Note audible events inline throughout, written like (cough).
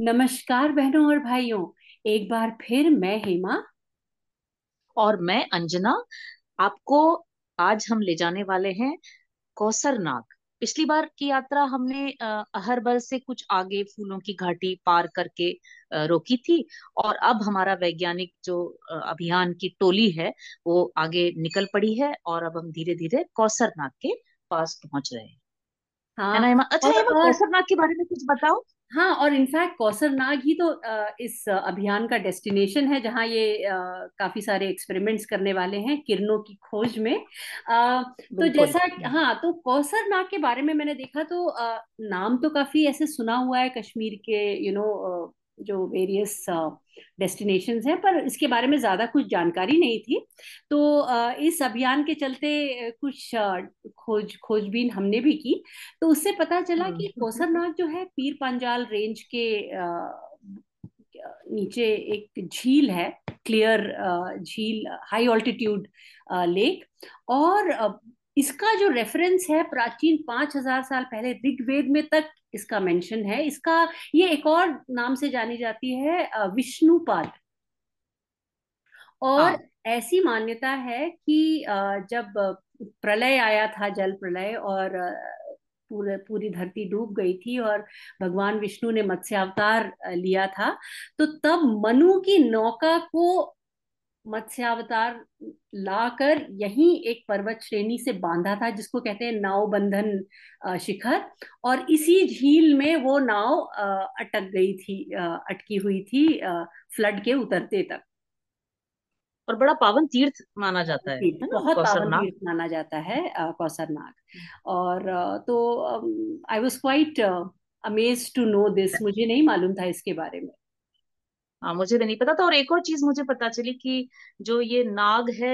नमस्कार बहनों और भाइयों, एक बार फिर मैं हेमा। और मैं अंजना, आपको आज हम ले जाने वाले हैं कौसर नाग पिछली बार की यात्रा हमने अहरबल से कुछ आगे फूलों की घाटी पार करके रोकी थी और अब हमारा वैज्ञानिक जो अभियान की टोली है, वो आगे निकल पड़ी है और अब हम धीरे धीरे कौसर नाग के पास पहुँच रहे हैं। है एंड अच्छा और और कौसर नाग के बारे में कुछ बताओ। हाँ और इनफैक्ट कौसरनाग ही तो इस अभियान का डेस्टिनेशन है जहाँ ये काफ़ी सारे एक्सपेरिमेंट्स करने वाले हैं किरणों की खोज में। तो जैसा हाँ तो कौसर नाग के बारे में मैंने देखा तो नाम तो काफ़ी ऐसे सुना हुआ है कश्मीर के यू नो जो वेरियस डेस्टिनेशन हैं पर इसके बारे में ज़्यादा कुछ जानकारी नहीं थी। तो इस अभियान के चलते कुछ खोज खोजबीन हमने भी की। तो उससे पता चला हम्म कि कोसरनाग जो है पीर पंजाल रेंज के नीचे एक झील है क्लियर झील हाई ऑल्टीट्यूड लेक और इसका जो रेफरेंस है प्राचीन पाँच हज़ार साल पहले ऋग्वेद में तक इसका मेंशन है। इसका ये एक और नाम से जानी जाती है विष्णुपाद। और हाँ। ऐसी मान्यता है कि जब प्रलय आया था जल प्रलय और पूरे पूरी धरती डूब गई थी और भगवान विष्णु ने मत्स्य अवतार लिया था तो तब मनु की नौका को मत्स्यावतार लाकर यही एक पर्वत श्रेणी से बांधा था जिसको कहते हैं नाव बंधन शिखर। और इसी झील में वो नाव अटक गई थी अटकी हुई थी फ्लड के उतरते तक। और बड़ा पावन तीर्थ माना जाता है बहुत पावन तीर्थ माना जाता है कौसर नाग और तो I was quite amaze to know this मुझे नहीं मालूम था इसके बारे में। हाँ मुझे भी नहीं पता था। और एक और चीज़ मुझे पता चली कि जो ये नाग है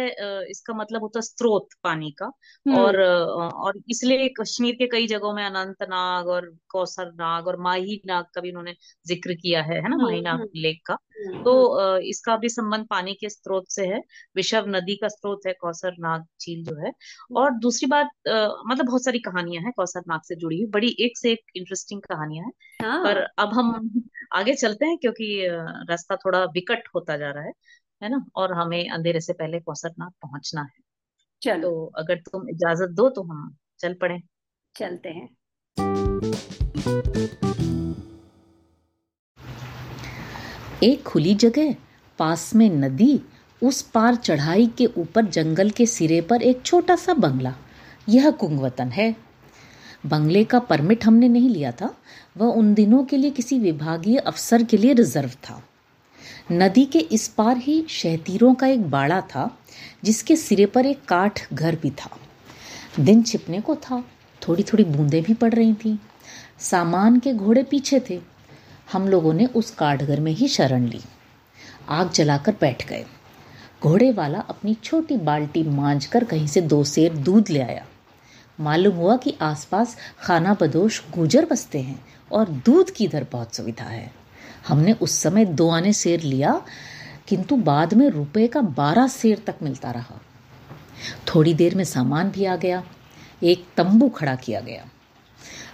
इसका मतलब होता स्रोत पानी का। हम्म। और और इसलिए कश्मीर के कई जगहों में अनंत नाग और कौसर नाग और माही नाग का भी उन्होंने ज़िक्र किया है है ना? हम्म माही नाग हम्म लेक का। हम्म तो हम्म। इसका भी संबंध पानी के स्रोत से है। विशव नदी का स्रोत है कौसर नाग झील जो है। हम्म, और दूसरी बात मतलब बहुत सारी कहानियाँ हैं कौसर नाग से जुड़ी हुई। बड़ी एक से एक इंटरेस्टिंग कहानियाँ हैं। पर हाँ अब हम आगे चलते हैं क्योंकि रास्ता थोड़ा विकट होता जा रहा है है ना? और हमें अंधेरे से पहले कौसरनाग पहुँचना है। चलो। तो अगर तुम इजाज़त दो तो हम चल पड़े। चलते हैं। एक खुली जगह पास में नदी उस पार चढ़ाई के ऊपर जंगल के सिरे पर एक छोटा सा बंगला। यह कुंगवतन है। बंगले का परमिट हमने नहीं लिया था, वह उन दिनों के लिए किसी विभागीय अफसर के लिए रिज़र्व था। नदी के इस पार ही शहतीरों का एक बाड़ा था, जिसके सिरे पर एक काठ घर भी था। दिन छिपने को था थोड़ी थोड़ी बूंदें भी पड़ रही थीं। सामान के घोड़े पीछे थे। हम लोगों ने उस काठघर में ही शरण ली। आग जलाकर बैठ गए। घोड़े वाला अपनी छोटी बाल्टी मांझ कर कहीं से दो सेर दूध ले आया। मालूम हुआ कि आसपास खाना बदोश गुजर बसते हैं और दूध की इधर बहुत सुविधा है। हमने उस समय दो आने शेर लिया, किंतु बाद में रुपए का बारह शेर तक मिलता रहा। थोड़ी देर में सामान भी आ गया। एक तंबू खड़ा किया गया।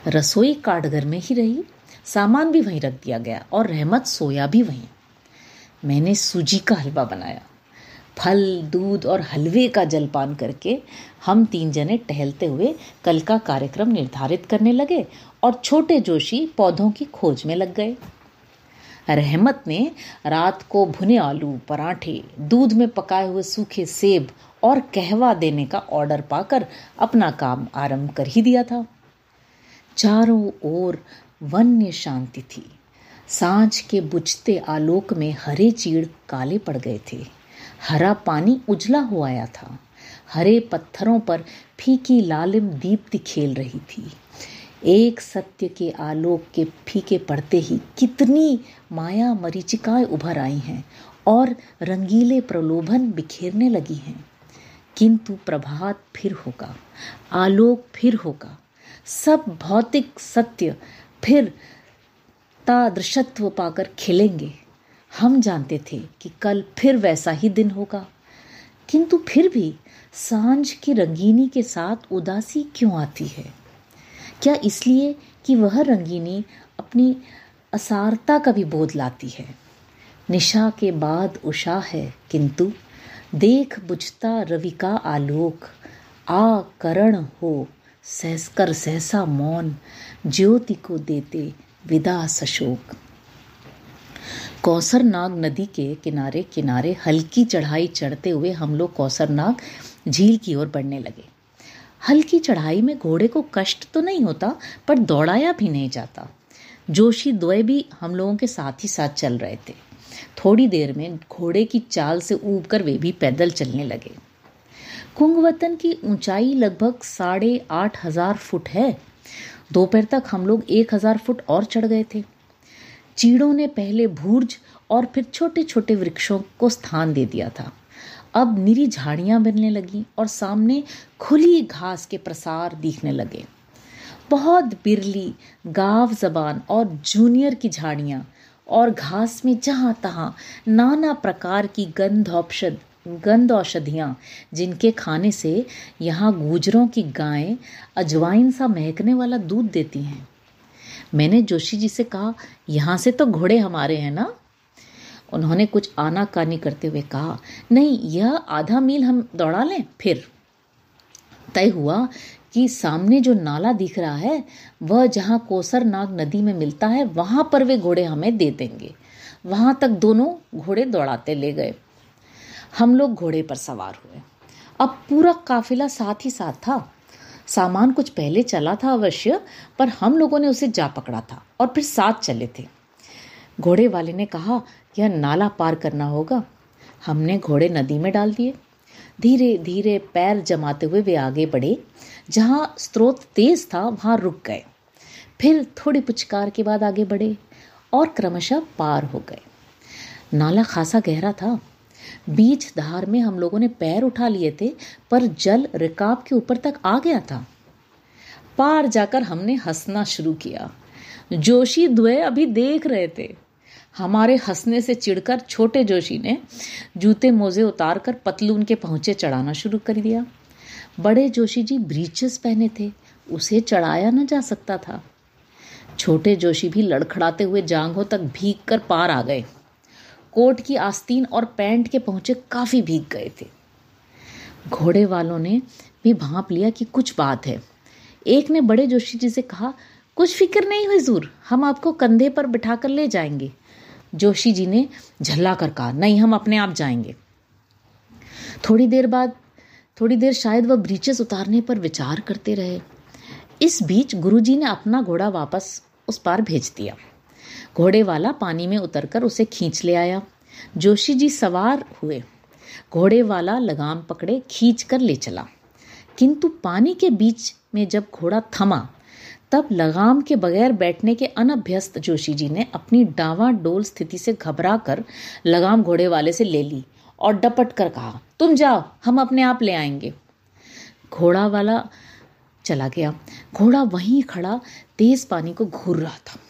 रसोई काटघर में ही रही। सामान भी वहीं रख दिया गया और रहमत सोया भी वहीं। मैंने सूजी का हलवा बनाया। फल, दूध और हलवे का जलपान करके हम तीन जने टहलते हुए कल का कार्यक्रम निर्धारित करने लगे और छोटे जोशी पौधों की खोज में लग गए। रहमत ने रात को भुने आलू, पराठे, दूध में पकाए हुए सूखे सेब और कहवा देने का ऑर्डर पाकर अपना काम आरंभ कर ही दिया था। चारों ओर वन्य शांति थी। साँझ के बुझते आलोक में हरे चीड़ काले पड़ गए थे। हरा पानी उजला हो आया था। हरे पत्थरों पर फीकी लालिम दीप्ति खेल रही थी। एक सत्य के आलोक के फीके पड़ते ही कितनी माया मरीचिकाएँ उभर आई हैं और रंगीले प्रलोभन बिखेरने लगी हैं। किंतु प्रभात फिर होगा, आलोक फिर होगा, सब भौतिक सत्य फिर तादृशत्व पाकर खिलेंगे। हम जानते थे कि कल फिर वैसा ही दिन होगा। किंतु फिर भी साँझ की रंगीनी के साथ उदासी क्यों आती है? क्या इसलिए कि वह रंगीनी अपनी असारता का भी बोध लाती है? निशा के बाद उषा है, किंतु देख बुझता रवि का आलोक। आ करण हो, सहसकर सहसा मौन, ज्योति को देते विदा सशोक। कौसरनाग नदी के किनारे किनारे हल्की चढ़ाई चढ़ते हुए हम लोग कौसरनाग झील की ओर बढ़ने लगे। हल्की चढ़ाई में घोड़े को कष्ट तो नहीं होता, पर दौड़ाया भी नहीं जाता। जोशी द्वय भी हम लोगों के साथ ही साथ चल रहे थे। थोड़ी देर में घोड़े की चाल से ऊब कर वे भी पैदल चलने लगे। कुंगवतन की ऊंचाई लगभग साढ़े आठ हज़ार फुट है। दोपहर तक हम लोग एक हज़ार फुट और चढ़ गए थे। चीड़ों ने पहले भूर्ज और फिर छोटे छोटे वृक्षों को स्थान दे दिया था। अब निरी झाड़ियाँ बनने लगीं और सामने खुली घास के प्रसार दिखने लगे। बहुत बिरली, गाव जबान और जूनियर की झाड़ियाँ और घास में जहाँ तहाँ नाना प्रकार की गंध औषध, गंध औषधियाँ, जिनके खाने से यहाँ गुजरों की गायें अजवाइन सा महकने वाला दूध देती हैं। मैंने जोशी जी से कहा, यहाँ से तो घोड़े हमारे हैं ना? उन्होंने कुछ आना कानी करते हुए कहा, नहीं, यह आधा मील हम दौड़ा लें, फिर। तय हुआ कि सामने जो नाला दिख रहा है, वह जहाँ कोसर नाग नदी में मिलता है, वहाँ पर वे घोड़े हमें दे देंगे। वहाँ तक दोनों घोड़े दौड़ाते ले गए। हम लोग घोड़े पर सवार हुए। अब पूरा काफिला साथ ही साथ था। सामान कुछ पहले चला था अवश्य, पर हम लोगों ने उसे जा पकड़ा था और फिर साथ चले थे। घोड़े वाले ने कहा, यह नाला पार करना होगा। हमने घोड़े नदी में डाल दिए। धीरे धीरे पैर जमाते हुए वे आगे बढ़े। जहाँ स्रोत तेज था, वहाँ रुक गए। फिर थोड़ी पुचकार के बाद आगे बढ़े और क्रमशः पार हो गए। नाला खासा गहरा था। बीच धार में हम लोगों ने पैर उठा लिए थे, पर जल रिकाब के ऊपर तक आ गया था। पार जाकर हमने हंसना शुरू किया। जोशी द्वय अभी देख रहे थे। हमारे हंसने से चिढ़कर छोटे जोशी ने जूते मोजे उतार कर पतलून के पहुँचे चढ़ाना शुरू कर दिया। बड़े जोशी जी ब्रीचेस पहने थे, उसे चढ़ाया न जा सकता था। छोटे जोशी भी लड़खड़ाते हुए जांघों तक भीग कर पार आ गए। कोट की आस्तीन और पैंट के पहुँचे काफ़ी भीग गए थे। घोड़े वालों ने भी भाप लिया कि कुछ बात है। एक ने बड़े जोशी जी से कहा, कुछ फ़िक्र नहीं हुजूर हम आपको कंधे पर बिठा कर ले जाएँगे। जोशी जी ने झल्ला कर कहा, नहीं, हम अपने आप जाएँगे। थोड़ी देर बाद, थोड़ी देर शायद वह ब्रीचेस उतारने पर विचार करते रहे। इस बीच गुरुजी ने अपना घोड़ा वापस उस पार भेज दिया। घोड़े वाला पानी में उतरकर उसे खींच ले आया। जोशी जी सवार हुए। घोड़े वाला लगाम पकड़े खींच कर ले चला। किंतु पानी के बीच में जब घोड़ा थमा, तब लगाम के बगैर बैठने के अनभ्यस्त जोशी जी ने अपनी डावा डोल स्थिति से घबरा कर लगाम घोड़े वाले से ले ली और डपट कर कहा, तुम जाओ, हम अपने आप ले आएँगे। घोड़ा वाला चला गया। घोड़ा वहीं खड़ा, तेज पानी को घूर रहा था।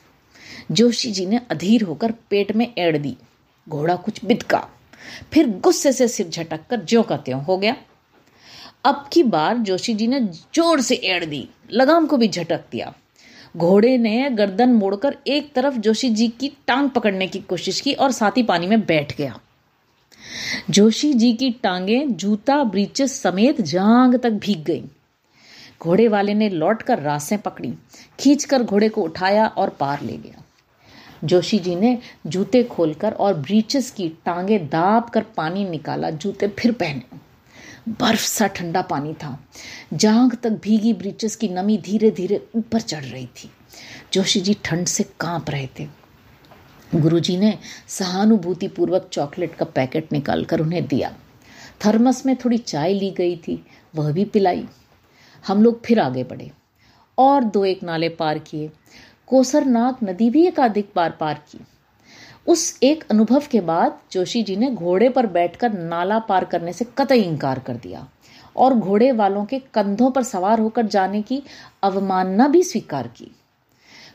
जोशी जी ने अधीर होकर पेट में एड़ दी। घोड़ा कुछ बिदका। फिर गुस्से से सिर झटक कर ज्यो का त्यों हो गया। अब की बार जोशी जी ने ज़ोर से एड़ दी, लगाम को भी झटक दिया। घोड़े ने गर्दन मोड़कर एक तरफ़ जोशी जी की टांग पकड़ने की कोशिश की और साथ ही पानी में बैठ गया। जोशी जी की टांगें जूता, ब्रीचेस समेत जांग तक भीग गई। घोड़े वाले ने लौटकर रासें पकड़ी, खींचकर घोड़े को उठाया और पार ले गया। जोशी जी ने जूते खोलकर और ब्रीचेस की टांगे दाब कर पानी निकाला, जूते फिर पहने। बर्फ़ सा ठंडा पानी था। जांग तक भीगी ब्रीचेस की नमी धीरे धीरे ऊपर चढ़ रही थी। जोशी जी ठंड से काँप रहे थे। गुरुजी ने सहानुभूति पूर्वक चॉकलेट का पैकेट निकालकर उन्हें दिया। थर्मस में थोड़ी चाय ली गई थी, वह भी पिलाई। हम लोग फिर आगे बढ़े और दो एक नाले पार किए। कोसरनाग नदी भी एकाधिक बार पार की। उस एक अनुभव के बाद जोशी जी ने घोड़े पर बैठकर नाला पार करने से कतई इंकार कर दिया और घोड़े वालों के कंधों पर सवार होकर जाने की अवमानना भी स्वीकार की।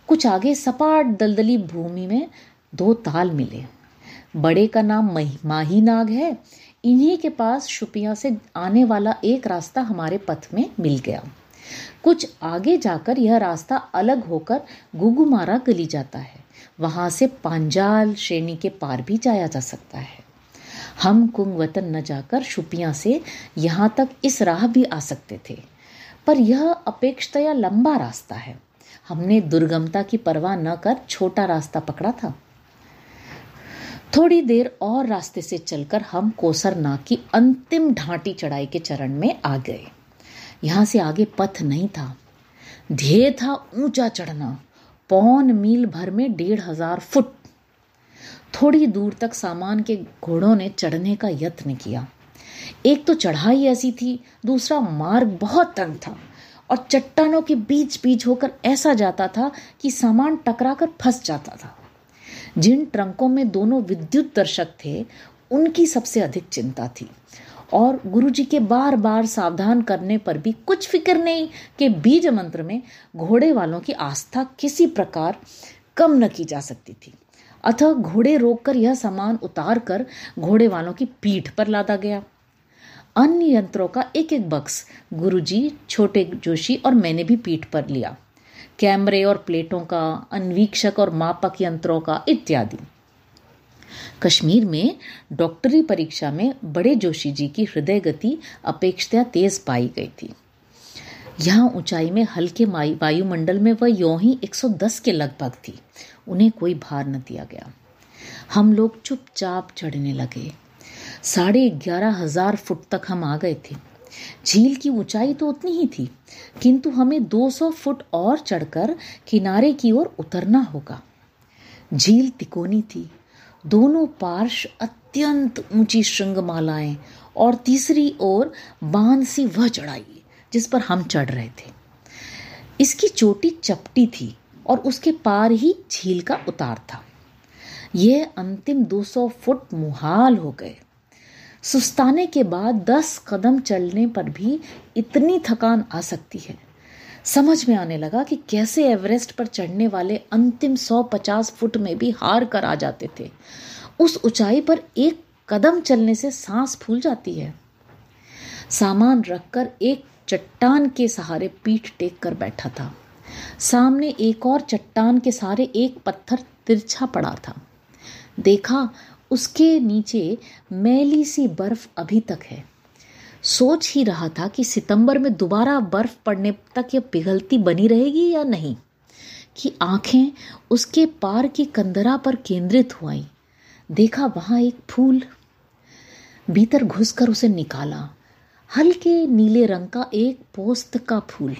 कुछ आगे सपाट दलदली भूमि में दो ताल मिले। बड़े का नाम माही नाग है। इन्हीं के पास शुपिया से आने वाला एक रास्ता हमारे पथ में मिल गया। कुछ आगे जाकर यह रास्ता अलग होकर गुगुमारा गली जाता है। वहाँ से पांजाल श्रेणी के पार भी जाया जा सकता है। हम कुंग वतन न जाकर शुपिया से यहाँ तक इस राह भी आ सकते थे। पर यह अपेक्षतया लंबा रास्ता है। हमने दुर्गमता की परवाह न कर छोटा रास्ता पकड़ा था। थोड़ी देर और रास्ते से चलकर हम कोसर नाग की अंतिम ढांटी चढ़ाई के चरण में आ गए। यहाँ से आगे पथ नहीं था। ध्येय था ऊँचा चढ़ना। पौन मील भर में डेढ़ हज़ार फुट। थोड़ी दूर तक सामान के घोड़ों ने चढ़ने का यत्न किया। एक तो चढ़ाई ऐसी थी, दूसरा मार्ग बहुत तंग था और चट्टानों के बीच बीच होकर ऐसा जाता था कि सामान टकराकर फंस जाता था। जिन ट्रंकों में दोनों विद्युत दर्शक थे, उनकी सबसे अधिक चिंता थी। और गुरु जी के बार बार सावधान करने पर भी कुछ फ़िक्र नहीं कि बीज मंत्र में घोड़े वालों की आस्था किसी प्रकार कम न की जा सकती थी। अतः घोड़े रोककर यह सामान उतार कर घोड़े वालों की पीठ पर लादा गया। अन्य यंत्रों का एक एक बक्स गुरुजी, छोटे जोशी और मैंने भी पीठ पर लिया। कैमरे और प्लेटों का, अन्वीक्षक और मापक यंत्रों का इत्यादि। कश्मीर में डॉक्टरी परीक्षा में बड़े जोशी जी की हृदय गति अपेक्षता तेज पाई गई थी। यहाँ ऊंचाई में हल्के वायुमंडल में वह यों ही 110 के लगभग थी। उन्हें कोई भार न दिया गया। हम लोग चुपचाप चढ़ने लगे। साढ़े ग्यारह हज़ार फुट तक हम आ गए थे। झील की ऊंचाई तो उतनी ही थी, किंतु हमें 200 फुट और चढ़कर किनारे की ओर उतरना होगा। झील तिकोनी थी। दोनों पार्श अत्यंत ऊँची श्रृंगमालाएँ और तीसरी ओर बाँध सी वह चढ़ाई, जिस पर हम चढ़ रहे थे। इसकी चोटी चपटी थी और उसके पार ही झील का उतार था। यह अंतिम 200 फुट मुहाल हो गए। सुस्ताने के बाद 10 कदम चलने पर भी इतनी थकान आ सकती है। समझ में आने लगा कि कैसे एवरेस्ट पर चढ़ने वाले अंतिम 150 फुट में भी हार कर आ जाते थे। उस ऊंचाई पर एक कदम चलने से सांस फूल जाती है। सामान रखकर एक चट्टान के सहारे पीठ टेक कर बैठा था। सामने एक और चट्टान के सहारे एक पत्थर तिरछा पड़ा था। देखा, उसके नीचे मैली सी बर्फ़ अभी तक है। सोच ही रहा था कि सितंबर में दोबारा बर्फ़ पड़ने तक यह पिघलती बनी रहेगी या नहीं, कि आँखें उसके पार की कंदरा पर केंद्रित हुई देखा वहाँ एक फूल, भीतर घुसकर उसे निकाला। हल्के नीले रंग का एक पोस्त का फूल।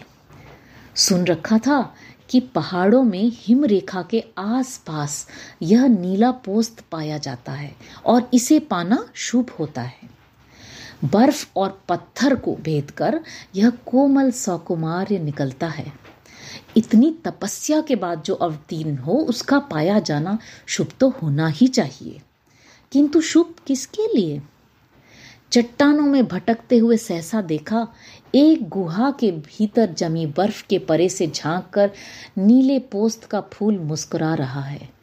सुन रखा था कि पहाड़ों में हिम रेखा के आसपास यह नीला पोस्त पाया जाता है और इसे पाना शुभ होता है। बर्फ़ और पत्थर को भेद कर यह कोमल सौकुमार्य निकलता है। इतनी तपस्या के बाद जो अवतीर्ण हो, उसका पाया जाना शुभ तो होना ही चाहिए। किंतु शुभ किसके लिए? चट्टानों में भटकते हुए सहसा देखा, एक गुहा के भीतर जमी बर्फ़ के परे से झाँक कर नीले पोस्त का फूल मुस्कुरा रहा है।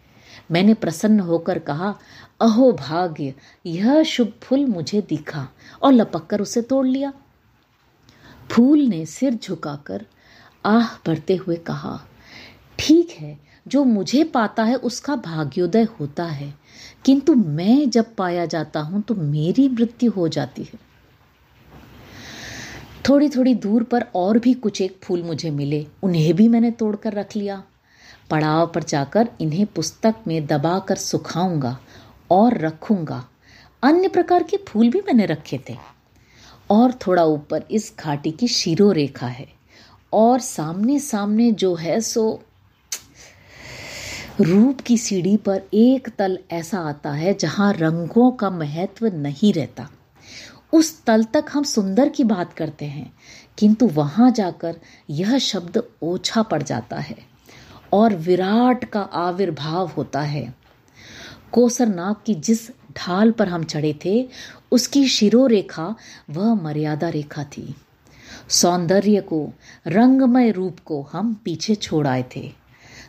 मैंने प्रसन्न होकर कहा, अहो भाग्य, यह शुभ फूल मुझे दिखा और लपक उसे तोड़ लिया। फूल ने सिर झुकाकर आह भरते हुए कहा, ठीक है, जो मुझे पाता है उसका भाग्योदय होता है, किंतु मैं जब पाया जाता हूँ तो मेरी मृत्यु हो जाती है। थोड़ी थोड़ी दूर पर और भी कुछ एक फूल मुझे मिले, उन्हें भी मैंने तोड़कर रख लिया। पड़ाव पर जाकर इन्हें पुस्तक में दबाकर सुखाऊँगा और रखूँगा। अन्य प्रकार के फूल भी मैंने रखे थे। और थोड़ा ऊपर इस घाटी की शीरो रेखा है। और सामने सामने जो है सो रूप की सीढ़ी पर एक तल ऐसा आता है जहाँ रंगों का महत्व नहीं रहता। उस तल तक हम सुंदर की बात करते हैं, किंतु वहाँ जाकर यह शब्द ओछा पड़ जाता है। और विराट का आविर्भाव होता है। कोसर नाग की जिस ढाल पर हम चढ़े थे, उसकी शिरो रेखा वह मर्यादा रेखा थी। सौंदर्य को, रंगमय रूप को हम पीछे छोड़ आए थे।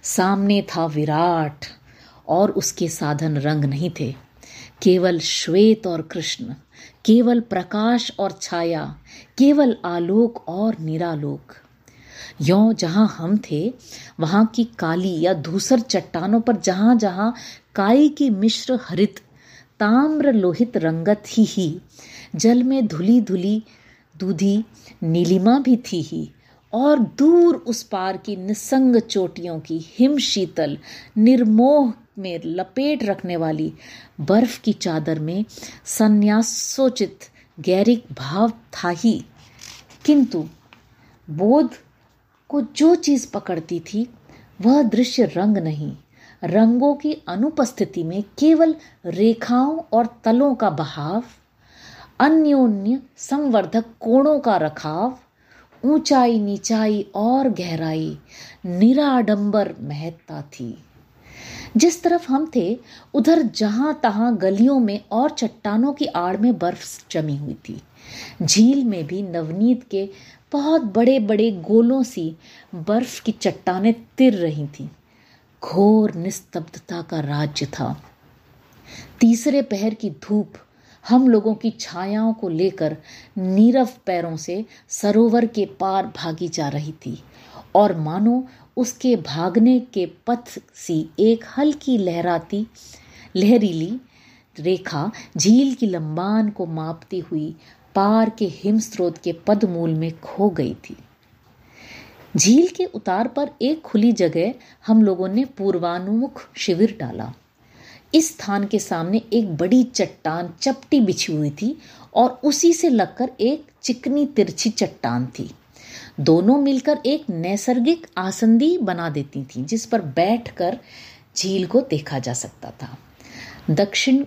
सामने था विराट और उसके साधन रंग नहीं थे। केवल श्वेत और कृष्ण, केवल प्रकाश और छाया, केवल आलोक और निरालोक। यों जहाँ हम थे, वहाँ की काली या धूसर चट्टानों पर जहाँ जहाँ काई की मिश्र हरित, ताम्र लोहित रंगत ही ही, जल में धुली धुली दूधी नीलिमा भी थी ही, और दूर उस पार की निसंग चोटियों की हिम शीतल, निर्मोह में लपेट रखने वाली बर्फ़ की चादर में संन्यासोचित गैरिक भाव था ही। किंतु बोध को जो चीज़ पकड़ती थी, वह दृश्य रंग नहीं। रंगों की अनुपस्थिति में केवल रेखाओं और तलों का बहाव, अन्योन्य संवर्धक कोणों का रखाव ऊंचाई नीचाई और गहराई निराडंबर महत्ता थी। जिस तरफ़ हम थे, उधर जहाँ तहां गलियों में और चट्टानों की आड़ में बर्फ़ जमी हुई थी। झील में भी नवनीत के बहुत बड़े बड़े गोलों सी बर्फ़ की चट्टानें तिर रही थीं। घोर निस्तब्धता का राज्य था। तीसरे पहर की धूप हम लोगों की छायाओं को लेकर नीरव पैरों से सरोवर के पार भागी जा रही थी। और मानो उसके भागने के पथ सी एक हल्की लहराती, लहरीली रेखा झील की लंबान को मापती हुई पार के हिमस्रोत के पदमूल में खो गई थी। झील के उतार पर एक खुली जगह हम लोगों ने पूर्वानुमुख शिविर डाला। इस स्थान के सामने एक बड़ी चट्टान चपटी बिछी हुई थी और उसी से लगकर एक चिकनी तिरछी चट्टान थी। दोनों मिलकर एक नैसर्गिक आसंदी बना देती थी, जिस पर बैठकर झील को देखा जा सकता था। दक्षिण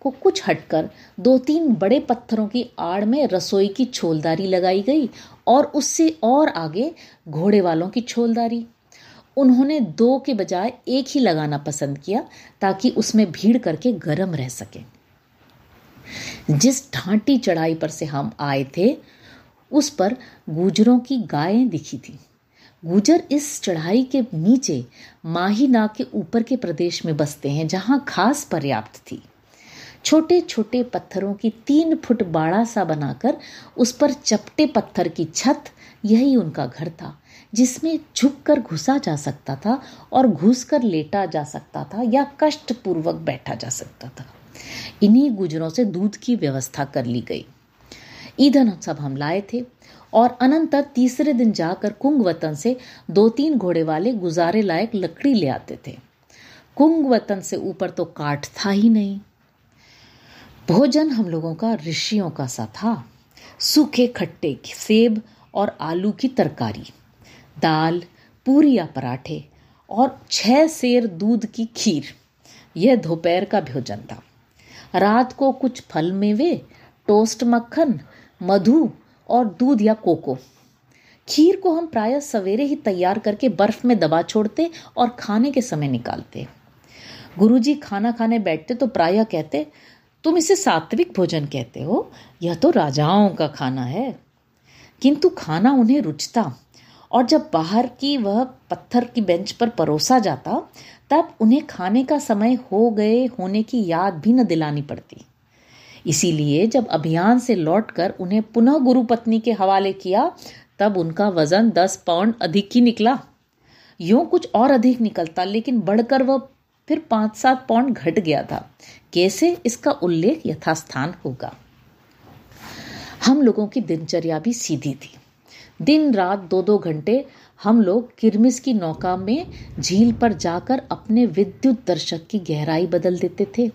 को कुछ हटकर दो तीन बड़े पत्थरों की आड़ में रसोई की छोलदारी लगाई गई और उससे और आगे घोड़े वालों की छोलदारी। उन्होंने दो के बजाय एक ही लगाना पसंद किया ताकि उसमें भीड़ करके गर्म रह सके। जिस ढांटी चढ़ाई पर से हम आए थे उस पर गुजरों की गायें दिखी थी। गुजर इस चढ़ाई के नीचे माही नाग के ऊपर के प्रदेश में बसते हैं, जहाँ घास पर्याप्त थी। छोटे छोटे पत्थरों की तीन फुट बाड़ा सा बनाकर उस पर चपटे पत्थर की छत, यही उनका घर था, जिसमें झुककर घुसा जा सकता था और घुसकर लेटा जा सकता था या कष्टपूर्वक बैठा जा सकता था। इन्हीं गुजरों से दूध की व्यवस्था कर ली गई। ईंधन सब हम लाए थे और अनंतर तीसरे दिन जाकर कुंग वतन से दो तीन घोड़े वाले गुजारे लायक लकड़ी ले आते थे। कुंग वतन से ऊपर तो काट था ही नहीं। भोजन हम लोगों का ऋषियों का सा था। सूखे खट्टे सेब और आलू की तरकारी, दाल, पूरी या पराठे और छह सेर दूध की खीर, यह दोपहर का भोजन था। रात को कुछ फल मेवे, टोस्ट मक्खन मधु और दूध या कोको। खीर को हम प्राय सवेरे ही तैयार करके बर्फ़ में दबा छोड़ते और खाने के समय निकालते। गुरुजी खाना खाने बैठते तो प्राय कहते, तुम इसे सात्विक भोजन कहते हो? यह तो राजाओं का खाना है। किंतु खाना उन्हें रुचता और जब बाहर की वह पत्थर की बेंच पर परोसा जाता, तब उन्हें खाने का समय हो गए होने की याद भी न दिलानी पड़ती। इसीलिए जब अभियान से लौटकर उन्हें पुनः गुरु पत्नी के हवाले किया, तब उनका वज़न दस पाउंड अधिक ही निकला। यूँ कुछ और अधिक निकलता, लेकिन बढ़कर वह फिर पाँच सात पाउंड घट गया था। कैसे? इसका उल्लेख यथास्थान होगा। हम लोगों की दिनचर्या भी सीधी थी। दिन रात दो दो घंटे हम लोग किरमिस की नौका में झील पर जाकर अपने विद्युत दर्शक की गहराई बदल देते थे।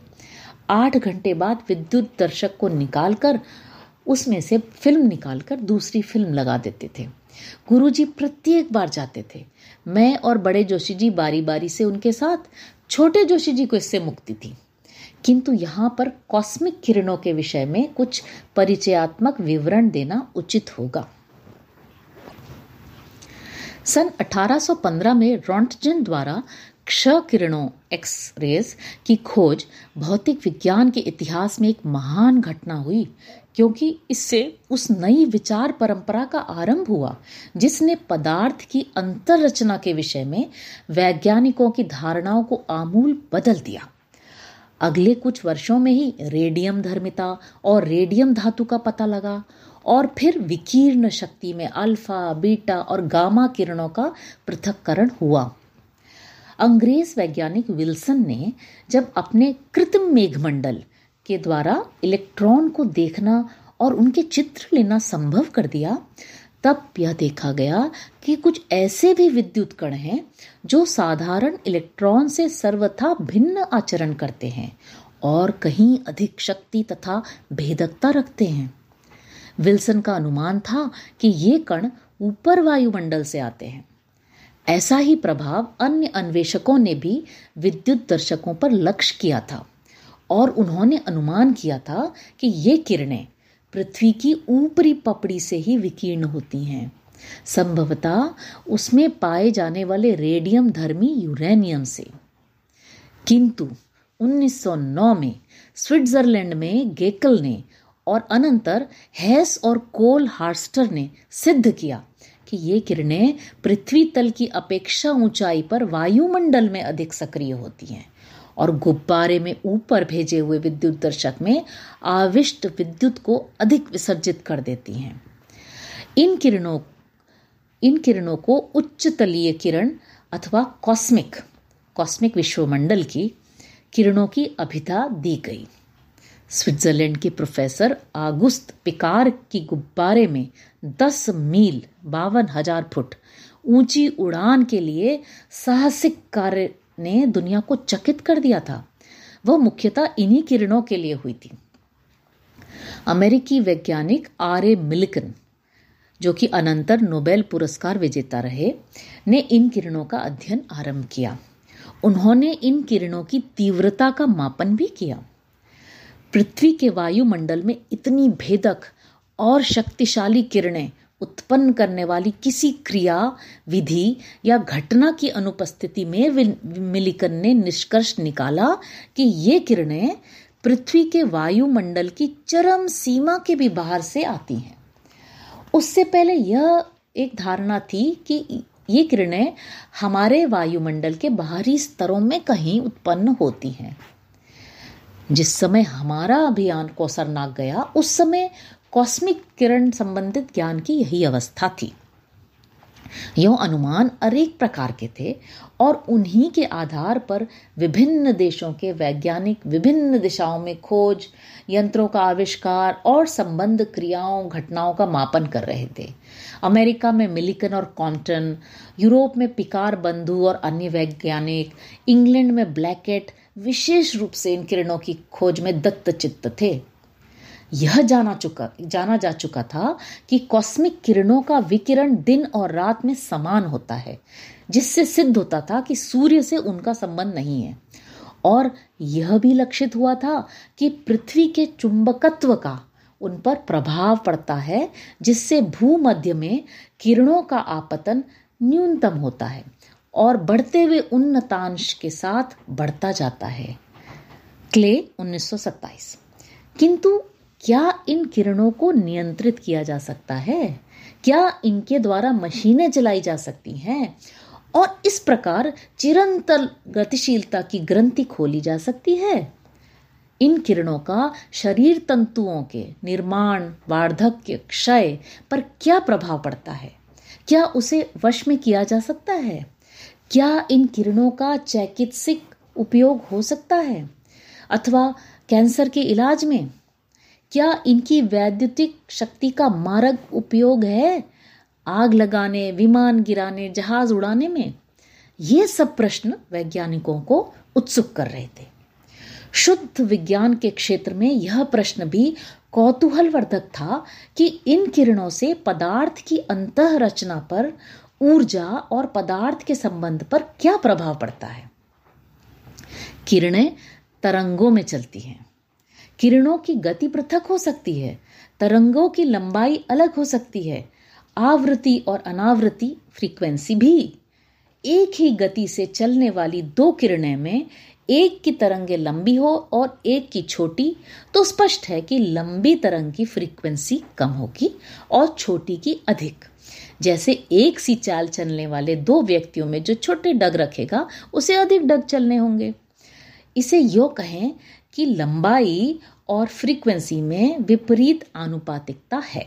आठ घंटे बाद विद्युत दर्शक को निकालकर, उसमें से फ़िल्म निकालकर दूसरी फ़िल्म लगा देते थे। गुरुजी प्रत्येक बार जाते थे। मैं और बड़े जोशी जी बारी बारी से उनके साथ, छोटे जोशी जी को इससे मुक्ति थी। किंतु यहाँ पर कॉस्मिक किरणों के विषय में कुछ परिचयात्मक विवरण देना उचित होगा। सन 1815 में रॉन्टजन द्वारा क्ष किरणों एक्स रेज की खोज भौतिक विज्ञान के इतिहास में एक महान घटना हुई, क्योंकि इससे उस नई विचार परंपरा का आरंभ हुआ, जिसने पदार्थ की अंतररचना के विषय में वैज्ञानिकों की धारणाओं को आमूल बदल दिया। अगले कुछ वर्षों में ही रेडियम धर्मिता और रेडियम धातु का पता लगा और फिर विकीर्ण शक्ति में अल्फ़ा, बीटा और गामा किरणों का पृथक्करण हुआ। अंग्रेज़ वैज्ञानिक विल्सन ने जब अपने कृत्रिम मेघमंडल के द्वारा इलेक्ट्रॉन को देखना और उनके चित्र लेना संभव कर दिया, तब यह देखा गया कि कुछ ऐसे भी विद्युत कण हैं जो साधारण इलेक्ट्रॉन से सर्वथा भिन्न आचरण करते हैं और कहीं अधिक शक्ति तथा भेदकता रखते हैं। विल्सन का अनुमान था कि ये कण ऊपर वायुमंडल से आते हैं। ऐसा ही प्रभाव अन्य अन्वेषकों ने भी विद्युत दर्शकों पर लक्ष्य किया था और उन्होंने अनुमान किया था कि ये किरणें पृथ्वी की ऊपरी पपड़ी से ही विकीर्ण होती हैं। संभवतः उसमें पाए जाने वाले रेडियम धर्मी यूरेनियम से। किंतु 1909 में स्विट्जरलैंड में गेकल ने और अनंतर हैस और कोल हार्स्टर ने सिद्ध किया कि ये किरणें पृथ्वी तल की अपेक्षा ऊंचाई पर वायुमंडल में अधिक सक्रिय होती हैं और गुब्बारे में ऊपर भेजे हुए विद्युत दर्शक में आविष्ट विद्युत को अधिक विसर्जित कर देती हैं। इन किरणों इन किरणों को उच्च तलीय किरण अथवा कॉस्मिक कॉस्मिक विश्वमंडल की किरणों की अभिधा दी गई। स्विट्जरलैंड के प्रोफेसर आगुस्त पिकार की गुब्बारे में 10 मील बावन हज़ार फुट ऊँची उड़ान के लिए साहसिक कार्य ने दुनिया को चकित कर दिया था। वह मुख्यतः इन्हीं किरणों के लिए हुई थी। अमेरिकी वैज्ञानिक आर ए मिलिकन, जो कि अनंतर नोबेल पुरस्कार विजेता रहे, ने इन किरणों का अध्ययन आरंभ किया। उन्होंने इन किरणों की तीव्रता का मापन भी किया। पृथ्वी के वायुमंडल में इतनी भेदक और शक्तिशाली किरणें उत्पन्न करने वाली किसी क्रिया, विधि या घटना की अनुपस्थिति में मिलिकन ने निष्कर्ष निकाला कि ये किरणें पृथ्वी के वायुमंडल की चरम सीमा के भी बाहर से आती हैं। उससे पहले यह एक धारणा थी कि ये किरणें हमारे वायुमंडल के बाहरी स्तरों में कहीं उत्पन्न होती हैं। जिस समय हमारा अभियान कोसर कोसरनाग गया, उस समय कॉस्मिक किरण संबंधित ज्ञान की यही अवस्था थी। यह अनुमान अनेक प्रकार के थे और उन्हीं के आधार पर विभिन्न देशों के वैज्ञानिक विभिन्न दिशाओं में खोज, यंत्रों का आविष्कार और संबंध क्रियाओं, घटनाओं का मापन कर रहे थे। अमेरिका में मिलिकन और कॉम्पटन यूरोप में पिकार बंधु और अन्य वैज्ञानिक, इंग्लैंड में ब्लैकेट, विशेष रूप से इन किरणों की खोज में दत्तचित्त थे। यह जाना चुका, जाना जा चुका था कि कॉस्मिक किरणों का विकिरण दिन और रात में समान होता है, जिससे सिद्ध होता था कि सूर्य से उनका संबंध नहीं है। और यह भी लक्षित हुआ था कि पृथ्वी के चुंबकत्व का उन पर प्रभाव पड़ता है, जिससे भूमध्य में किरणों का आपतन न्यूनतम होता है और बढ़ते हुए उन्नतांश के साथ बढ़ता जाता है। क्ले 1927 किंतु क्या इन किरणों को नियंत्रित किया जा सकता है? क्या इनके द्वारा मशीनें चलाई जा सकती हैं? और इस प्रकार चिरंतर गतिशीलता की ग्रंथि खोली जा सकती है। इन किरणों का शरीर तंतुओं के निर्माण, वार्धक्य, क्षय पर क्या प्रभाव पड़ता है? क्या उसे वश में किया जा सकता है? क्या इन किरणों का चिकित्सिक उपयोग हो सकता है? अथवा कैंसर के इलाज में क्या इनकी वैद्युतिक शक्ति का मारक उपयोग है? आग लगाने, विमान गिराने, जहाज़ उड़ाने में? ये सब प्रश्न वैज्ञानिकों को उत्सुक कर रहे थे। शुद्ध विज्ञान के क्षेत्र में यह प्रश्न भी कौतूहलवर्धक था कि इन किरणों से पदार्थ की अंत रचना पर ऊर्जा और पदार्थ के संबंध पर क्या प्रभाव पड़ता है? किरणें तरंगों में चलती हैं। किरणों की गति पृथक हो सकती है, तरंगों की लंबाई अलग हो सकती है, आवृत्ति और अनावृत्ति फ्रीक्वेंसी भी। एक ही गति से चलने वाली दो किरणें में एक की तरंगे लंबी हो और एक की छोटी तो स्पष्ट है कि लंबी तरंग की फ्रीक्वेंसी कम होगी और छोटी की अधिक। जैसे एक सी चाल चलने वाले दो व्यक्तियों में जो छोटे डग रखेगा, उसे अधिक डग चलने होंगे। इसे यो कहें कि लंबाई और फ्रीक्वेंसी में विपरीत आनुपातिकता है।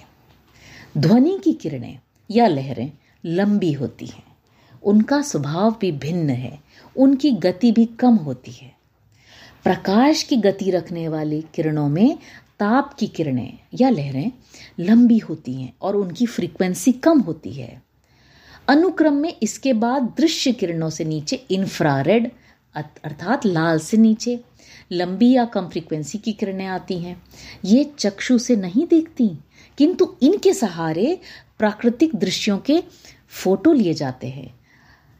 ध्वनि की किरणें या लहरें लंबी होती हैं। उनका स्वभाव भी भिन्न है, उनकी गति भी कम होती है। प्रकाश की गति रखने वाली किरणों में ताप की किरणें या लहरें लंबी होती हैं और उनकी फ्रीक्वेंसी कम होती है। अनुक्रम में इसके बाद दृश्य किरणों से नीचे इन्फ्रारेड अर्थात लाल से नीचे लंबी या कम फ्रीक्वेंसी की किरणें आती हैं। ये चक्षु से नहीं देखती, किंतु इनके सहारे प्राकृतिक दृश्यों के फ़ोटो लिए जाते हैं।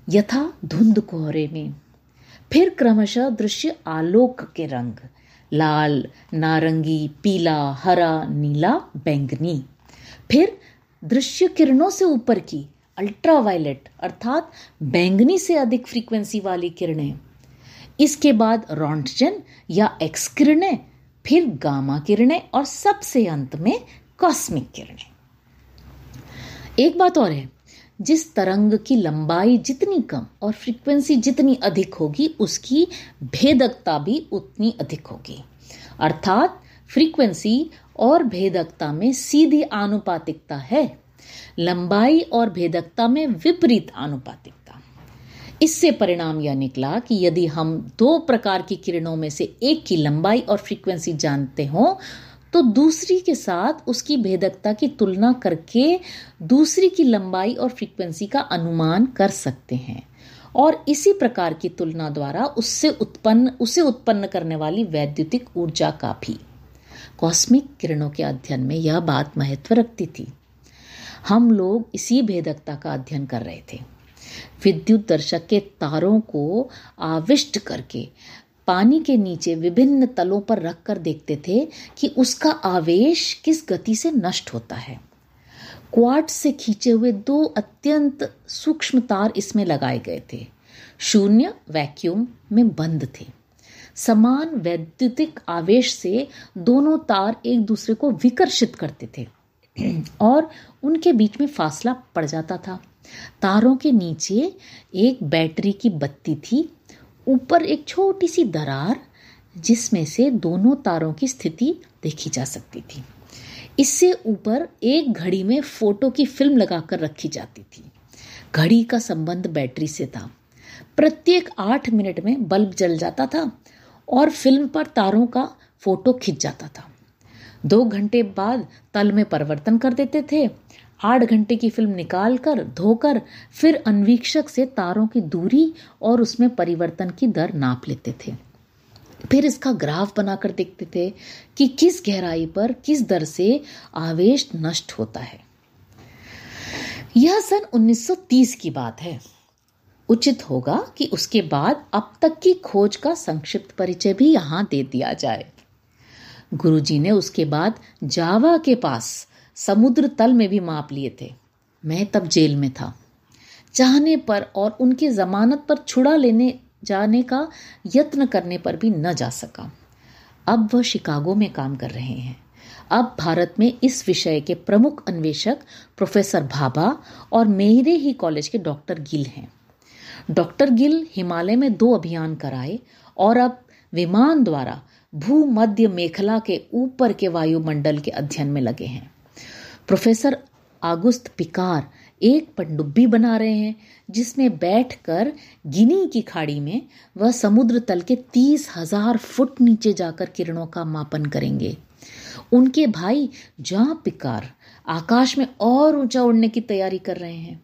यथा धुंध कोहरे में। फिर क्रमशः दृश्य आलोक के रंग, लाल, नारंगी, पीला, हरा, नीला, बैंगनी। फिर दृश्य किरणों से ऊपर की अल्ट्रावायलेट अर्थात बैंगनी से अधिक फ्रीक्वेंसी वाली किरणें। इसके बाद रोंटजन या एक्स किरणें फिर गामा किरणें और सबसे अंत में कॉस्मिक किरणें। एक बात और है, जिस तरंग की लंबाई जितनी कम और फ्रीक्वेंसी जितनी अधिक होगी, उसकी भेदकता भी उतनी अधिक होगी। अर्थात फ्रीक्वेंसी और भेदकता में सीधी आनुपातिकता है। लंबाई और भेदकता में विपरीत आनुपातिकता इससे परिणाम यह निकला कि यदि हम दो प्रकार की किरणों में से एक की लंबाई और फ्रीक्वेंसी जानते हों तो दूसरी के साथ उसकी भेदकता की तुलना करके दूसरी की लंबाई और फ्रीक्वेंसी का अनुमान कर सकते हैं। और इसी प्रकार की तुलना द्वारा उससे उत्पन्न, उसे उत्पन्न करने वाली वैद्युतिक ऊर्जा का भी। कॉस्मिक किरणों के अध्ययन में यह बात महत्व रखती थी। हम लोग इसी भेदकता का अध्ययन कर रहे थे। विद्युत दर्शक के तारों को आविष्ट करके पानी के नीचे विभिन्न तलों पर रखकर देखते थे कि उसका आवेश किस गति से नष्ट होता है। क्वार्ट से खींचे हुए दो अत्यंत सूक्ष्म तार इसमें लगाए गए थे। शून्य वैक्यूम में बंद थे। समान वैद्युतिक आवेश से दोनों तार एक दूसरे को विकर्षित करते थे। और उनके बीच में फासला पड़ जाता था। तारों के नीचे एक बैटरी की बत्ती थी, ऊपर एक छोटी सी दरार, जिसमें से दोनों तारों की स्थिति देखी जा सकती थी। इससे ऊपर एक घड़ी में फ़ोटो की फ़िल्म लगाकर रखी जाती थी। घड़ी का संबंध बैटरी से था। प्रत्येक आठ मिनट में बल्ब जल जाता था और फ़िल्म पर तारों का फ़ोटो खिंच जाता था। दो घंटे बाद तल में परिवर्तन कर देते थे आठ घंटे की फ़िल्म निकाल कर धोकर, फिर अन्वीक्षक से तारों की दूरी और उसमें परिवर्तन की दर नाप लेते थे। फिर इसका ग्राफ बनाकर देखते थे कि किस गहराई पर, किस दर से आवेश नष्ट होता है। यह सन 1930 की बात है। उचित होगा कि उसके बाद अब तक की खोज का संक्षिप्त परिचय भी यहाँ दे दिया जाए। गुरुजी ने उसके बाद जावा के पास समुद्र तल में भी माप लिए थे। मैं तब जेल में था। चाहने पर और उनके जमानत पर छुड़ा लेने जाने का यत्न करने पर भी न जा सका। अब वह शिकागो में काम कर रहे हैं। अब भारत में इस विषय के प्रमुख अन्वेषक प्रोफेसर भाभा और मेरे ही कॉलेज के डॉक्टर गिल हैं। डॉक्टर गिल हिमालय में दो अभियान कराए और अब विमान द्वारा भूमध्य मेखला के ऊपर के वायुमंडल के अध्ययन में लगे हैं। प्रोफेसर आगुस्त पिकार एक पनडुब्बी बना रहे हैं, जिसमें बैठकर गिनी की खाड़ी में वह समुद्र तल के तीस हज़ार फुट नीचे जाकर किरणों का मापन करेंगे। उनके भाई जहाँ पिकार आकाश में और ऊँचा उड़ने की तैयारी कर रहे हैं।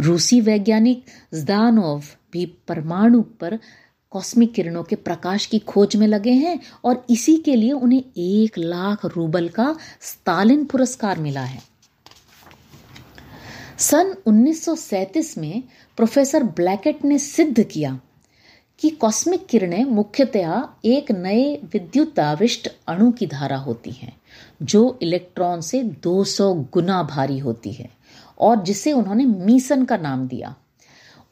रूसी वैज्ञानिक जदानोव भी परमाणु पर कॉस्मिक किरणों के प्रकाश की खोज में लगे हैं और इसी के लिए उन्हें एक लाख रूबल का स्टालिन पुरस्कार मिला है। सन 1937 में प्रोफेसर ब्लैकेट ने सिद्ध किया कि कॉस्मिक किरणें मुख्यतया एक नए विद्युत आविष्ट अणु की धारा होती हैं, जो इलेक्ट्रॉन से 200 गुना भारी होती है और जिसे उन्होंने मीसन का नाम दिया।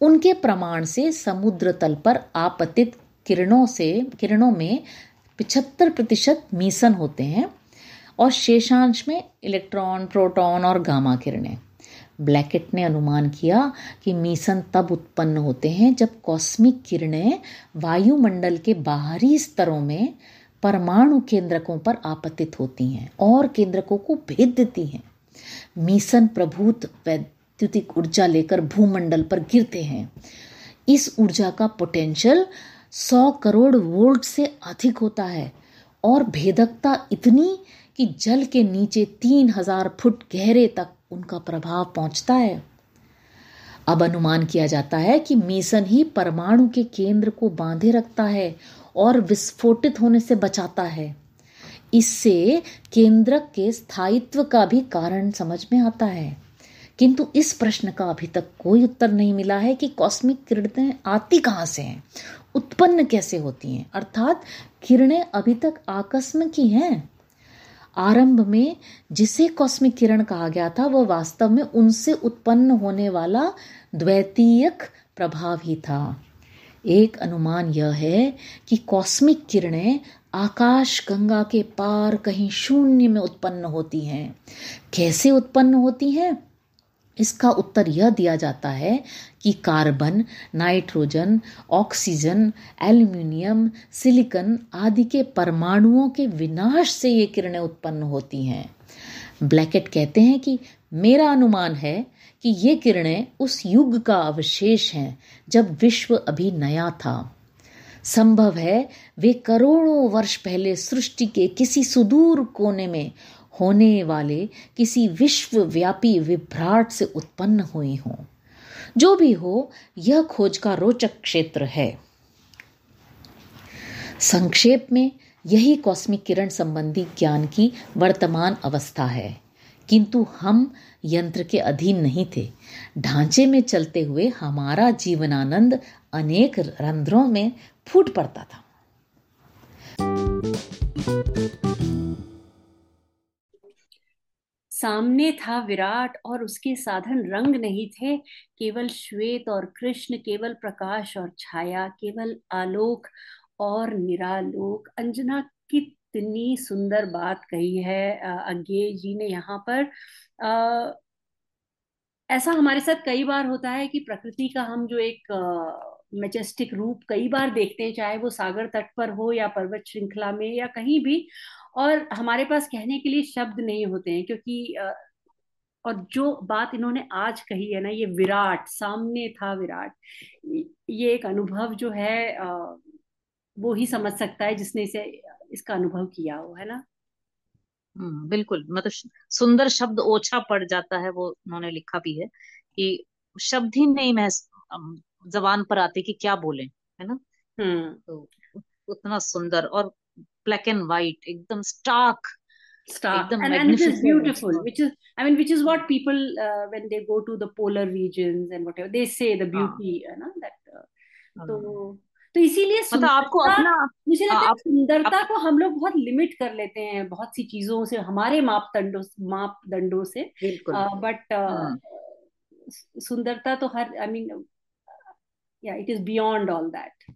उनके प्रमाण से समुद्र तल पर आपतित किरणों से, किरणों में पिछहत्तर प्रतिशत मीसन होते हैं और शेषांश में इलेक्ट्रॉन, प्रोटॉन और गामा किरणें। ब्लैकेट ने अनुमान किया कि मीसन तब उत्पन्न होते हैं जब कॉस्मिक किरणें वायुमंडल के बाहरी स्तरों में परमाणु केंद्रकों पर आपतित होती हैं और केंद्रकों को भेद देती हैं। मिशन प्रभुत वैद्युतिक ऊर्जा लेकर भूमंडल पर गिरते हैं। इस ऊर्जा का पोटेंशियल 100 करोड़ वोल्ट से अधिक होता है और भेदकता इतनी कि जल के नीचे 3000 फुट गहरे तक उनका प्रभाव पहुँचता है। अब अनुमान किया जाता है कि मिशन ही परमाणु के केंद्र को बांधे रखता है और विस्फोटित होने से बचाता है। इससे केंद्रक के स्थायित्व का भी कारण समझ में आता है। किंतु इस प्रश्न का अभी तक कोई उत्तर नहीं मिला है कि कॉस्मिक किरणें आती कहाँ से हैं, उत्पन्न कैसे होती हैं, अर्थात किरणें अभी तक आकस्मिक ही हैं। आरंभ में जिसे कॉस्मिक किरण कहा गया था, वह वास्तव में उनसे उत्पन्न होने वाला द्वैतीयक प्रभाव ही था। एक अनुमान यह है कि कॉस्मिक किरणें आकाश गंगा के पार कहीं शून्य में उत्पन्न होती हैं। कैसे उत्पन्न होती हैं? इसका उत्तर यह दिया जाता है कि carbon, nitrogen, oxygen, aluminium, silicon आदि के परमाणुओं के विनाश से ये किरणें उत्पन्न होती हैं। ब्लैकेट कहते हैं कि मेरा अनुमान है कि ये किरणें उस युग का अवशेष हैं, जब विश्व अभी नया था। संभव है वे करोड़ों वर्ष पहले सृष्टि के किसी सुदूर कोने में होने वाले किसी विश्वव्यापी विभ्राट से उत्पन्न हुई हों। जो भी हो, यह खोज का रोचक क्षेत्र है। संक्षेप में, यही कॉस्मिक किरण संबंधी ज्ञान की वर्तमान अवस्था है। किंतु हम यंत्र के अधीन नहीं थे। ढांचे में चलते हुए हमारा जीवनानंद अनेक रंध्रों में फूट पड़ता था। सामने था विराट और उसके साधन रंग नहीं थे। केवल श्वेत और कृष्ण केवल प्रकाश और छाया केवल आलोक और निरालोक। अंजना कितनी सुंदर बात कही है अज्ञे जी ने यहाँ पर। आ, ऐसा हमारे साथ कई बार होता है कि प्रकृति का हम जो एक मेजेस्टिक रूप कई बार देखते हैं चाहे वो सागर तट पर हो या पर्वत श्रृंखला में या कहीं भी। और हमारे पास कहने के लिए शब्द नहीं होते हैं क्योंकि और जो बात इन्होंने आज कही है ना ये विराट सामने था विराट ये एक अनुभव जो है वो ही समझ सकता है जिसने इसे इसका अनुभव किया हो है ना? हम्म बिल्कुल मतलब सुंदर शब्द ओछा पड़ जाता है वो उन्होंने लिखा भी है कि शब्द ही नहीं मैं जबान पर आते कि क्या बोले है ना? हम्म। तो उतना सुंदर और black and white ekdam stark stark and, and it is beautiful which is i mean which is what people uh, when they go to the polar regions and whatever they say the beauty है ना that uh, ah. तो तो इसीलिए मतलब आपको अपना मुझे लगता है सुंदरता को हम लोग बहुत लिमिट कर लेते हैं बहुत सी चीज़ों से हमारे मापदंडों मापदंडों से बट सुंदरता तो हर आई मीन या it is beyond all that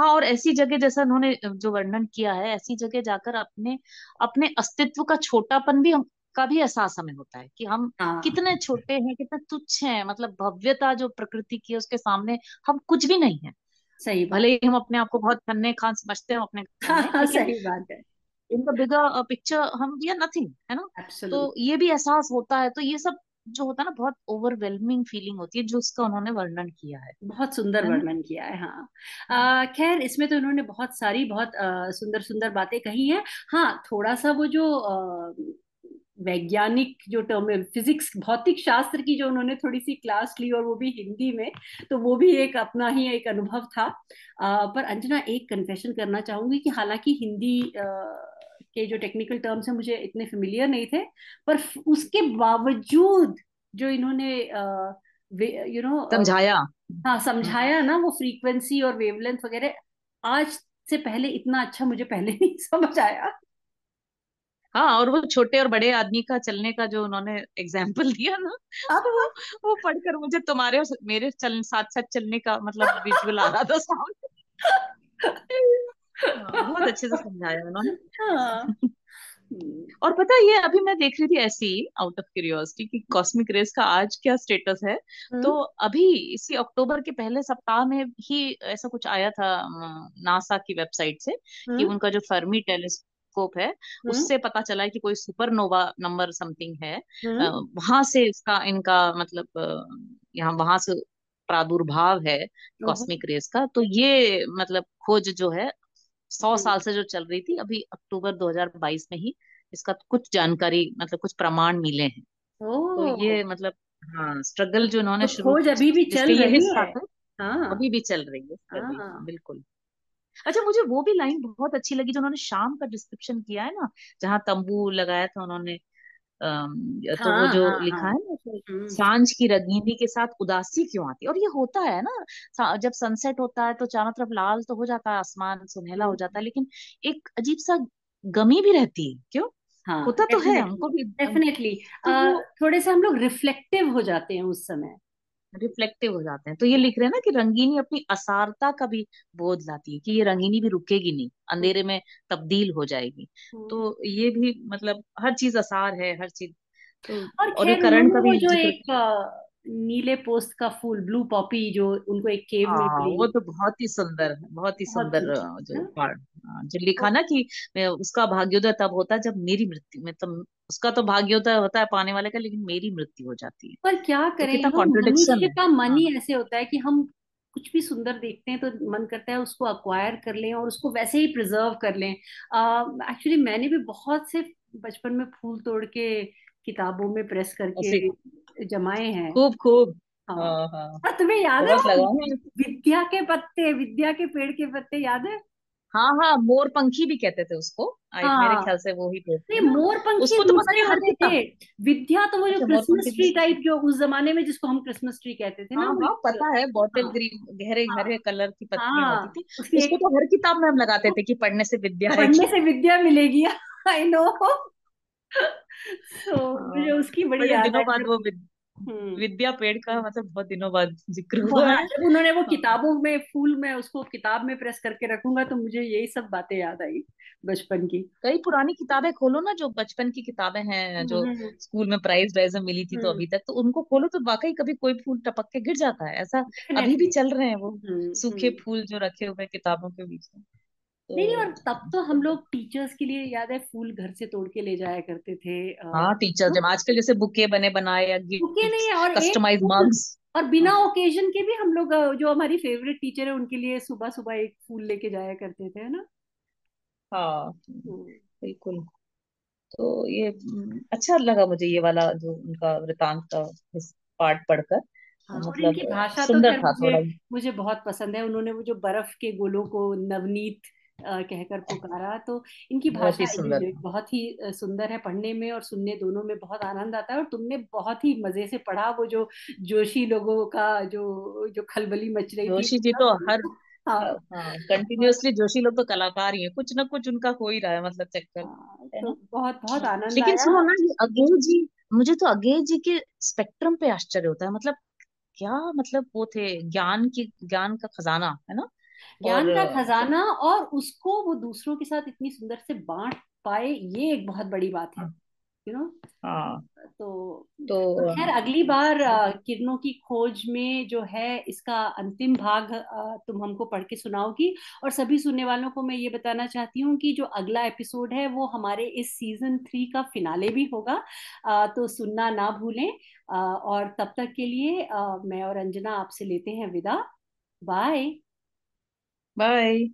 हाँ और ऐसी जगह जैसा उन्होंने जो वर्णन किया है ऐसी जगह जाकर अपने अपने अस्तित्व का छोटापन भी हम का भी एहसास हमें होता है कि हम हाँ. कितने छोटे हैं कितने तुच्छ हैं मतलब भव्यता जो प्रकृति की है उसके सामने हम कुछ भी नहीं है सही भले ही हम अपने आप को बहुत खन्ने खान समझते हैं अपने (laughs) हाँ, सही बात है इन द बिगर पिक्चर हम वी आर नथिंग है ना Absolutely. तो ये भी एहसास होता है तो ये सब जो होता है ना बहुत ओवरवेलमिंग फीलिंग होती है जो उसका उन्होंने वर्णन किया है। बहुत सुंदर वर्णन किया है हाँ। खैर इसमें तो इन्होंने बहुत सारी बहुत सुंदर सुंदर बातें कही हैं। हाँ थोड़ा सा वो जो वैज्ञानिक जो टर्म फिजिक्स भौतिक शास्त्र की जो उन्होंने थोड़ी सी क्लास ली और वो भी हिंदी में तो वो भी एक अपना ही एक अनुभव था। आ, पर अंजना एक कन्फेशन करना चाहूँगी कि हालाँकि हिंदी आ, के जो टेक्निकल टर्म्स हैं मुझे इतने फेमिलियर नहीं थे पर उसके बावजूद जो इन्होंने यू नो समझाया। हाँ समझाया ना वो फ्रीक्वेंसी और वेवलेंथ वगैरह आज से पहले इतना अच्छा मुझे पहले (laughs) नहीं समझ आया। हाँ और वो छोटे और बड़े आदमी का चलने का जो उन्होंने एग्ज़ाम्पल (laughs) दिया ना तो वो (laughs) वो पढ़कर मुझे तुम्हारे और मेरे चल साथ साथ चलने का मतलब विजुअल आ रहा था हाँ, बहुत अच्छे से समझाया उन्होंने। हाँ। और पता है ये अभी मैं देख रही थी ऐसी आउट ऑफ़ क्यूरियोसिटी कि कॉस्मिक रेस का आज क्या स्टेटस है? हम्म। तो अभी इसी अक्टूबर के पहले सप्ताह में ही ऐसा कुछ आया था नासा की वेबसाइट से कि हम्म। उनका जो फर्मी टेलीस्कोप है हम्म। उससे पता चला है कि कोई सुपरनोवा नंबर समथिंग है। हम्म। वहाँ से इसका इनका मतलब यहाँ वहाँ से प्रादुर्भाव है कॉस्मिक रेस का। तो ये मतलब खोज जो है सौ हम्म, साल से जो चल रही थी अभी अक्टूबर 2022 में ही इसका कुछ जानकारी मतलब कुछ प्रमाण मिले हैं। तो ये मतलब हाँ स्ट्रगल जो इन्होंने तो शुरू खोज अभी भी चल रही है? हाँ। अभी भी चल रही है चल रही हाँ। हाँ बिल्कुल। अच्छा मुझे वो भी लाइन बहुत अच्छी लगी जो उन्होंने शाम का डिस्क्रिप्शन किया है ना जहाँ तंबू लगाया था उन्होंने तो वो हाँ जो हाँ हाँ लिखा है। ना कि हम्म। साँझ की रंगीनी के साथ उदासी क्यों आती है? और ये होता है ना जब सनसेट होता है तो चारों तरफ़ लाल तो हो जाता है आसमान सुनहला हो जाता हम्म, है लेकिन एक अजीब सा गमी भी रहती है क्यों? हाँ होता तो है हमको भी डेफिनेटली तो वो थोड़े से हम लोग रिफ्लेक्टिव हो जाते हैं उस समय। रिफ्लेक्टिव हो जाते हैं। तो ये लिख रहे हैं ना कि रंगीनी अपनी असारता का भी बोध लाती है कि ये रंगीनी भी रुकेगी नहीं अंधेरे में तब्दील हो जाएगी। हम्म। तो ये भी मतलब हर चीज़ असार है हर चीज़। तो और और करण का भी जो एक नीले पोस्त का फूल ब्लू पॉपी जो उनको एक केव में हाँ वो तो बहुत ही सुंदर है बहुत ही सुंदर जो पार्ट हाँ, जो लिखा तो ना कि मैं उसका भाग्योदय तब होता है जब मेरी मृत्यु में तो उसका तो भाग्योदय होता है पाने वाले का लेकिन मेरी मृत्यु हो जाती है। पर क्या तो करें कॉन्ट्रडिक्शन मनुष्य का मन हाँ ही। ऐसे होता है कि हम कुछ भी सुंदर देखते हैं तो मन करता है उसको अक्वायर कर लें और उसको वैसे ही प्रिजर्व कर लें। एक्चुअली मैंने भी बहुत से बचपन में फूल तोड़ के किताबों में प्रेस करके जमाए हैं। खूब खूब। हाँ। हाँ हाँ। तुम्हें याद है विद्या के पत्ते विद्या के पेड़ के पत्ते याद है? हाँ हाँ मोर पंखी भी कहते थे उसको। आई मेरे हाँ ख्याल से वो ही बोलते नहीं मोर पंखी उसको तो पता दूसरे नहीं हर होते थे विद्या तो वो जो क्रिसमस ट्री टाइप जो उस जमाने में जिसको हम क्रिसमस ट्री कहते थे हाँ ना वो हाँ पता है बॉटल हाँ। ग्रीन गहरे हाँ। हरे कलर की पत्तियाँ होती हाँ थी। उसकी एक तो हर किताब में हम लगाते थे कि पढ़ने से विद्या पढ़ने से विद्या मिलेगी। आई नो सो मुझे हाँ उसकी बड़ी याद दिनों हम्म। विद्या पेड़ का मतलब बहुत दिनों बाद ज़िक्र हुआ हाँ। है जब उन्होंने वो हाँ। किताबों में फूल में उसको किताब में प्रेस करके रखूँगा तो मुझे यही सब बातें याद आई बचपन की। कई पुरानी किताबें खोलो ना जो बचपन की किताबें हैं हम्म जो हम्म। स्कूल में प्राइज वाइज में मिली थी तो हम्म। अभी तक तो उनको खोलो तो वाकई कभी कोई फूल टपक के गिर जाता है। ऐसा अभी भी चल रहे हैं वो हम्म सूखे हम्म। फूल जो रखे हुए किताबों के बीच में। नहीं नहीं तो और तब तो हम लोग टीचर्स के लिए याद है फूल घर से तोड़ के ले जाया करते थे हाँ टीचर जब आजकल जैसे बुके बने बनाए या गिफ्ट नहीं और एक कस्टमाइज मग्स और बिना ओकेजन के भी हम लोग जो हमारी फेवरेट टीचर है उनके लिए सुबह सुबह एक फूल लेके जाया करते थे है ना? हाँ हम्म, बिल्कुल। तो ये हम्म, अच्छा लगा मुझे ये वाला जो उनका वृतांत का पार्ट पढ़कर। हाँ और मतलब इनकी भाषा तो सुंदर था मुझे थोड़ा। मुझे बहुत पसंद है उन्होंने वो जो बर्फ़ के गोलों को नवनीत कहकर पुकारा तो इनकी ही भाषा बहुत ही सुंदर है पढ़ने में और सुनने दोनों में बहुत आनंद आता है और तुमने बहुत ही मज़े से पढ़ा वो जो जोशी लोगों का जो जो खलबली मच रही थी जोशी जी तो हर सब हाँ हाँ कंटिन्यूअसली जोशी लोग तो कलाकार ही है कुछ ना कुछ उनका हो ही रहा है मतलब चक्कर हाँ, है तो ना? बहुत बहुत आनंद लेकिन सुनो ना ये अगेय जी मुझे तो अगेय जी के स्पेक्ट्रम पे आश्चर्य होता है मतलब क्या मतलब वो थे ज्ञान की ज्ञान का खजाना है ना? ज्ञान का खजाना और उसको वो दूसरों के साथ इतनी सुंदर से बांट पाए ये एक बहुत बड़ी बात है हाँ। यू नो हाँ, तो तो तो खैर अगली बार अ, किरणों की खोज में जो है इसका अंतिम भाग तुम हमको पढ़ के सुनाओगी। और सभी सुनने वालों को मैं ये बताना चाहती हूँ कि जो अगला एपिसोड है वो हमारे इस सीज़न थ्री का फिनाले भी होगा। तो सुनना ना भूलें। और तब तक के लिए मैं और अंजना आपसे लेते हैं विदा। बाय। बाय